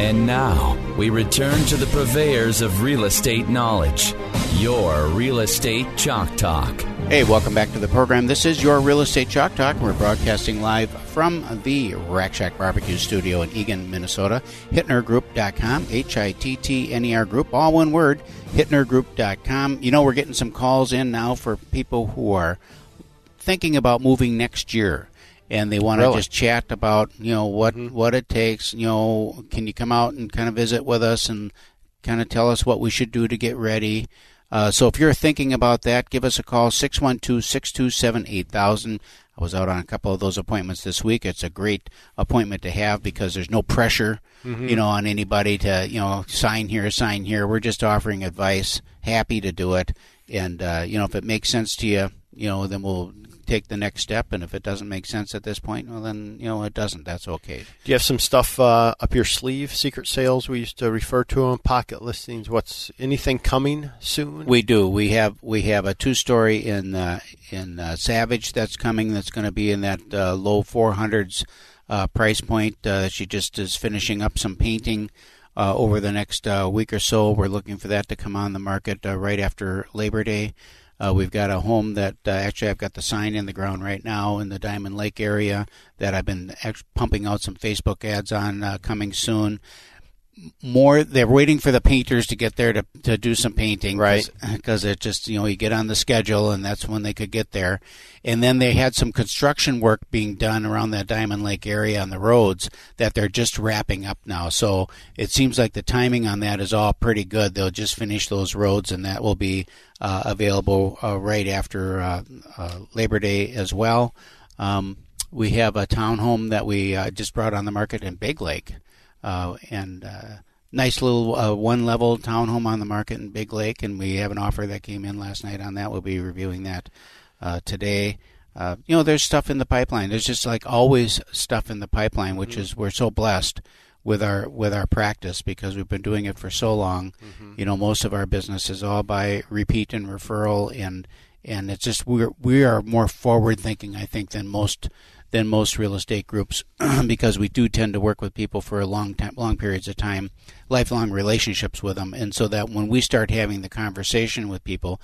And now we return to the purveyors of real estate knowledge, your Real Estate Chalk Talk. Hey, welcome back to the program. This is your Real Estate Chalk Talk. We're broadcasting live from the Rack Shack Barbecue Studio in Eagan, Minnesota. HittnerGroup.com, H I T T N E R Group, all one word, HittnerGroup.com. You know, we're getting some calls in now for people who are thinking about moving next year and they want to Really? just chat about you know what what it takes. You know, can you come out and kind of visit with us and kind of tell us what we should do to get ready? Uh, so if you're thinking about that, give us a call 612-627-8000. I was out on a couple of those appointments this week. It's a great appointment to have because there's no pressure, you know, on anybody to, you know, sign here, sign here. We're just offering advice. Happy to do it. And, uh, you know, if it makes sense to you, you know, then we'll take the next step. And if it doesn't make sense at this point, well, then, you know, it doesn't. That's okay. Do you have some stuff uh, up your sleeve? Secret sales, we used to refer to them. Pocket listings. What's anything coming soon? We do. We have we have a two story in uh, in uh, Savage that's coming. That's going to be in that uh, low four hundreds uh, price point. Uh, she just is finishing up some painting. Uh, over the next uh, week or so, we're looking for that to come on the market uh, right after Labor Day. Uh, we've got a home that uh, actually I've got the sign in the ground right now in the Diamond Lake area that I've been pumping out some Facebook ads on uh, coming soon more they're waiting for the painters to get there to, to do some painting Right. because it just you know you get on the schedule and that's when they could get there. And then they had some construction work being done around that diamond lake area on the roads that they're just wrapping up now. So it seems like the timing on that is all pretty good. They'll just finish those roads and that will be uh, available uh, right after uh, uh, labor day as well. Um, we have a townhome that we uh, just brought on the market in big lake uh, and uh, nice little uh, one level townhome on the market in Big Lake, and we have an offer that came in last night on that. We'll be reviewing that uh, today. Uh, you know, there's stuff in the pipeline. There's just like always stuff in the pipeline, which is we're so blessed with our with our practice because we've been doing it for so long. You know, most of our business is all by repeat and referral, and and it's just we're we are more forward thinking, I think, than most than most real estate groups because we do tend to work with people for a long time, long periods of time, lifelong relationships with them, and so that when we start having the conversation with people,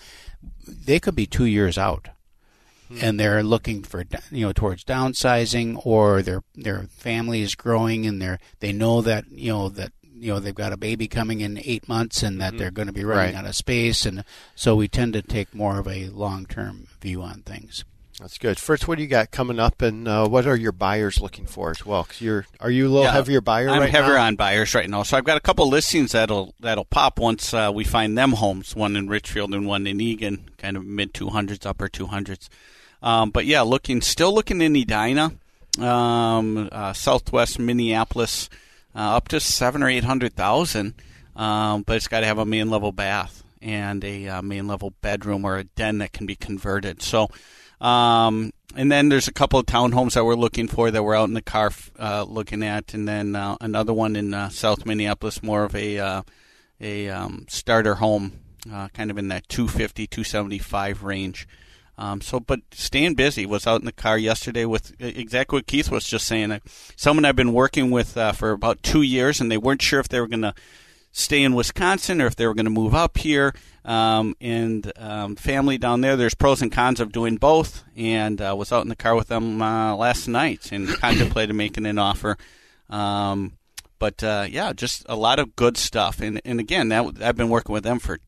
they could be two years out, hmm. and they're looking for you know towards downsizing or their their family is growing and they're they know that you know that you know they've got a baby coming in eight months and that hmm. they're going to be running Right. out of space. And so we tend to take more of a long term view on things. That's good. Fritz, what do you got coming up, and uh, what are your buyers looking for as well? 'Cause you're are you a little Yeah, heavier buyer I'm right heavier now? on buyers right now, so I've got a couple listings that'll that'll pop once uh, we find them homes. One in Richfield and one in Eagan, kind of mid 200s, upper 200s. Um, but yeah, looking still looking in Edina, um, uh, Southwest Minneapolis, uh, up to seven or eight hundred thousand. Um, but it's got to have a main level bath and a uh, main level bedroom or a den that can be converted. So. Um, and then there's a couple of townhomes that we're looking for that we're out in the car uh, looking at, and then uh, another one in uh, South Minneapolis, more of a uh, a um, starter home, uh, kind of in that 250, 275 range. Um, so, but staying busy. Was out in the car yesterday with exactly what Keith was just saying. Someone I've been working with uh, for about two years, and they weren't sure if they were going to stay in Wisconsin or if they were going to move up here. Um, and um, family down there, there's pros and cons of doing both. And uh, was out in the car with them uh, last night and contemplated making an offer. Um, but uh, yeah, just a lot of good stuff. And and again, that I've been working with them for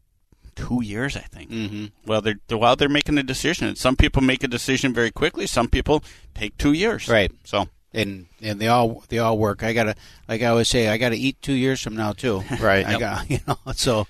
two years, I think. Mm-hmm. Well, they're, while they're making a decision. And some people make a decision very quickly. Some people take two years. Right. So and and they all they all work. I gotta like I always say, I gotta eat two years from now too. Right. I Yep. got you know. So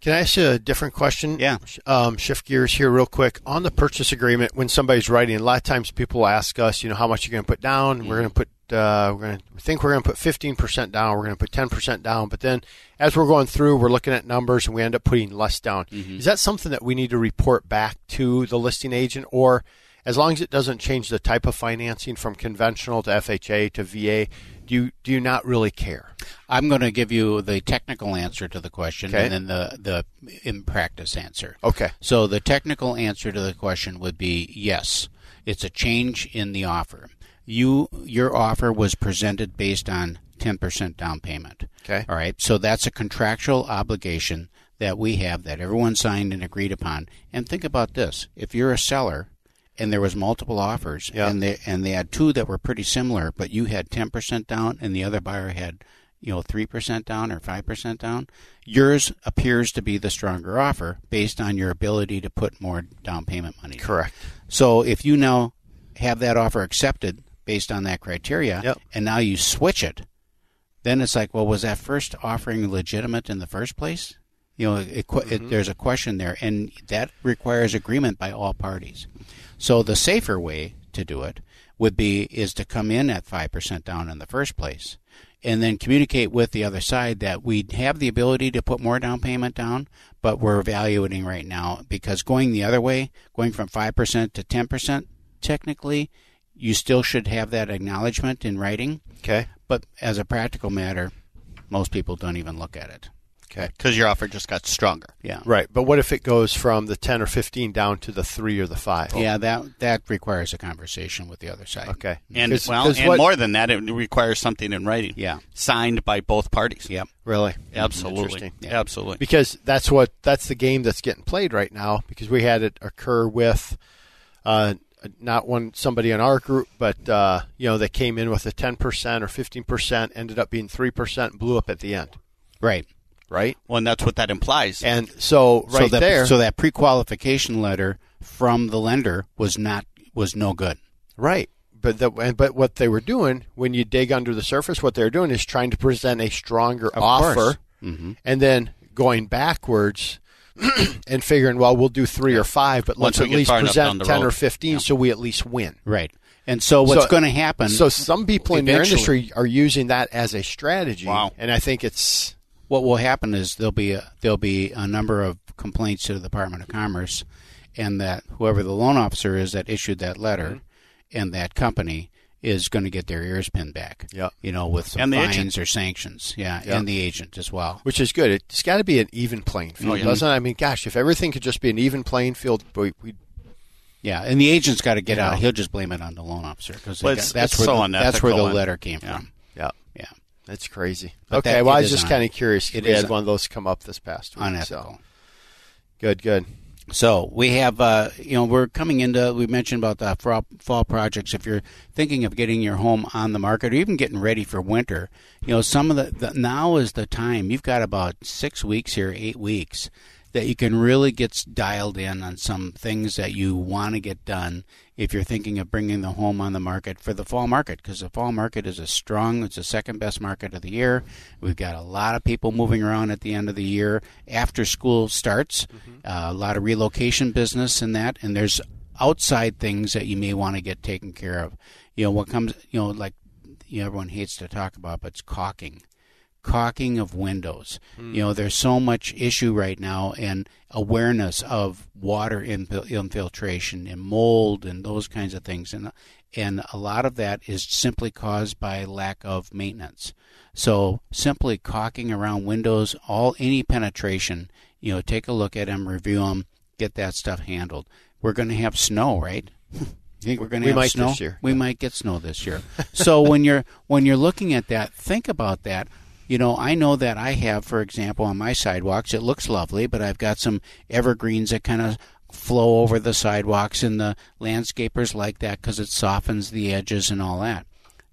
Can I ask you a different question? Yeah. Um, shift gears here real quick. On the purchase agreement, when somebody's writing, a lot of times people ask us, you know, how much you're going to put down. We're going to put uh, we're going to think we're going to put 15% down. We're going to put 10% down. But then as we're going through, we're looking at numbers and we end up putting less down. Is that something that we need to report back to the listing agent, or as long as it doesn't change the type of financing from conventional to FHA to VA, do you do you not really care? I'm going to give you the technical answer to the question Okay. and then the, the in practice answer. Okay. So the technical answer to the question would be yes. It's a change in the offer. You your offer was presented based on 10% down payment. Okay. All right. So that's a contractual obligation that we have that everyone signed and agreed upon. And think about this. If you're a seller and there was multiple offers Yeah. and they and they had two that were pretty similar, but you had 10% down and the other buyer had you know 3% down or 5% down, yours appears to be the stronger offer based on your ability to put more down payment money. Correct. So if you now have that offer accepted based on that criteria, Yep. and now you switch it, then it's like, well, was that first offering legitimate in the first place? You know, it, que- Mm-hmm. it, there's a question there, and that requires agreement by all parties. So the safer way to do it would be is to come in at five percent down in the first place, and then communicate with the other side that we have the ability to put more down payment down, but we're evaluating right now because going the other way, going from five percent to ten percent, technically, you still should have that acknowledgement in writing. Okay. But as a practical matter, most people don't even look at it. Okay. because your offer just got stronger. Yeah. Right. But what if it goes from the 10 or 15 down to the 3 or the 5? Yeah, that that requires a conversation with the other side. Okay. And 'Cause- well, 'cause and what- more than that, it requires something in writing. Yeah. signed by both parties. Yep. Really? absolutely, Interesting. Yeah. absolutely. because that's what that's the game that's getting played right now. Because we had it occur with uh, not one somebody in our group, but uh, you know they came in with a ten percent or fifteen percent, ended up being three percent, blew up at the end, Right. Right? Well, and that's what that implies. And so right so that, there, So that pre-qualification letter from the lender was not was no good. right. But the, and- but what they were doing when you dig under the surface, what they're doing is trying to present a stronger Of offer. Mm-hmm. and then going backwards and figuring, well, we'll do three or five, but Once let's at least far enough down present ten road. or fifteen, so we at least win. Right. And so what's So- going to happen? So some people in your industry are using that as a strategy. Wow. And I think it's what will happen is there'll be a, there'll be a number of complaints to the Department of Commerce, and that whoever the loan officer is that issued that letter, Mm-hmm. and that company is going to get their ears pinned back. Yeah. You know, with some fines agent. or sanctions. Yeah, Yeah. and the agent as well. which is good. It's got to be an even playing field, yeah. doesn't it? I mean, gosh, if everything could just be an even playing field, we, we Yeah, and the agent's got to get Yeah. out. He'll just blame it on the loan officer because that's where so the, that's where the letter came yeah. from. yeah, Yeah, that's crazy. But okay, that- well, I was just kind of curious. it we is had one of those come up this past week. unethical. So. Good, good. So we have, uh, you know, we're coming into. We mentioned about the fall, fall projects. If you're thinking of getting your home on the market or even getting ready for winter, you know, some of the, the now is the time. You've got about six weeks here, eight weeks, that you can really get dialed in on some things that you want to get done. If you're thinking of bringing the home on the market for the fall market, because the fall market is a strong, it's the second best market of the year. We've got a lot of people moving around at the end of the year after school starts. Uh, a lot of relocation business and that, and there's outside things that you may want to get taken care of. You know what comes, you know, like you know, everyone hates to talk about, but it's caulking caulking of windows. You know, hmm. there's so much issue right now and awareness of water infil- infiltration and mold and those kinds of things, and and a lot of that is simply caused by lack of maintenance. So simply caulking around windows, all any penetration, you know, take a look at them, review them, get that stuff handled. We're going to have snow, right? You think we're going to We have might snow this year, We might get snow this year. so when you're when you're looking at that, think about that. You know, I know that I have, for example, on my sidewalks, it looks lovely, but I've got some evergreens that kind of flow over the sidewalks, and the landscapers like that because it softens the edges and all that.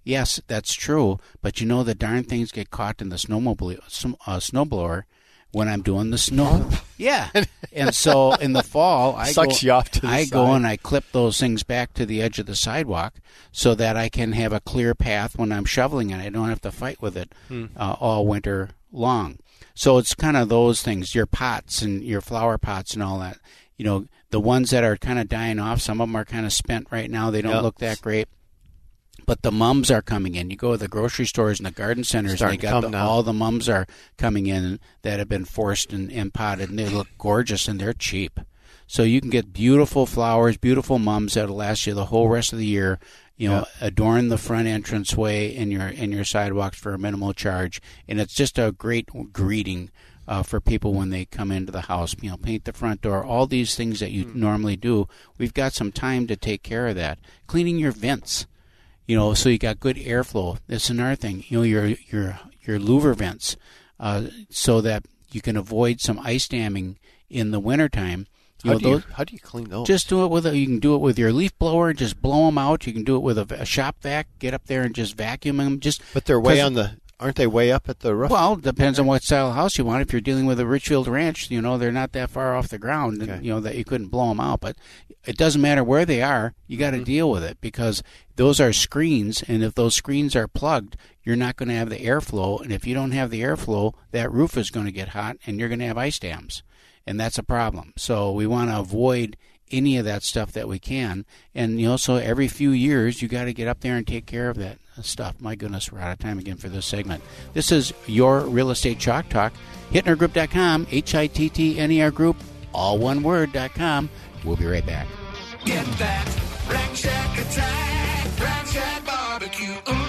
Yes, that's true, but you know the darn things get caught in the snowmobile, uh, snowblower when I'm doing the snow. Yeah, and so in the fall, I Sucks go, you off to the I go and I clip those things back to the edge of the sidewalk so that I can have a clear path when I'm shoveling and I don't have to fight with it Hmm. uh, all winter long. So it's kind of those things, your pots and your flower pots and all that. You know, the ones that are kind of dying off, some of them are kind of spent right now. They don't Yep. look that great. But the mums are coming in. You go to the grocery stores and the garden centers, and they got the, all the mums are coming in that have been forced and, and potted, and they look gorgeous and they're cheap. So you can get beautiful flowers, beautiful mums that'll last you the whole rest of the year. You know, adorn the front entranceway and your and your sidewalks for a minimal charge, and it's just a great greeting uh, for people when they come into the house. You know, paint the front door, all these things that you normally do. We've got some time to take care of that. Cleaning your vents you know, so you got good airflow. That's another thing. You know, your your your louver vents, uh, so that you can avoid some ice damming in the wintertime. You How know, do you, those, how do you clean those? just do it with a, you can do it with your leaf blower and just blow them out. You can do it with a, a shop vac. Get up there and just vacuum them. Just but they're way on the. Aren't they way up at the roof? well, it depends on what style of house you want. If you're dealing with a Richfield ranch, you know they're not that far off the ground, and, you know that you couldn't blow them out. But it doesn't matter where they are. You got to mm-hmm. deal with it because those are screens, and if those screens are plugged, you're not going to have the airflow. And if you don't have the airflow, that roof is going to get hot, and you're going to have ice dams, and that's a problem. So we want to avoid any of that stuff that we can. And you know, so every few years you got to get up there and take care of that stuff. My goodness, we're out of time again for this segment. This is your real estate chalk talk. HittnerGroup.com, H I T T N E R Group, all one word.com. We'll be right back. Get that Rack Shack attack, Rack Shack barbecue. Ooh.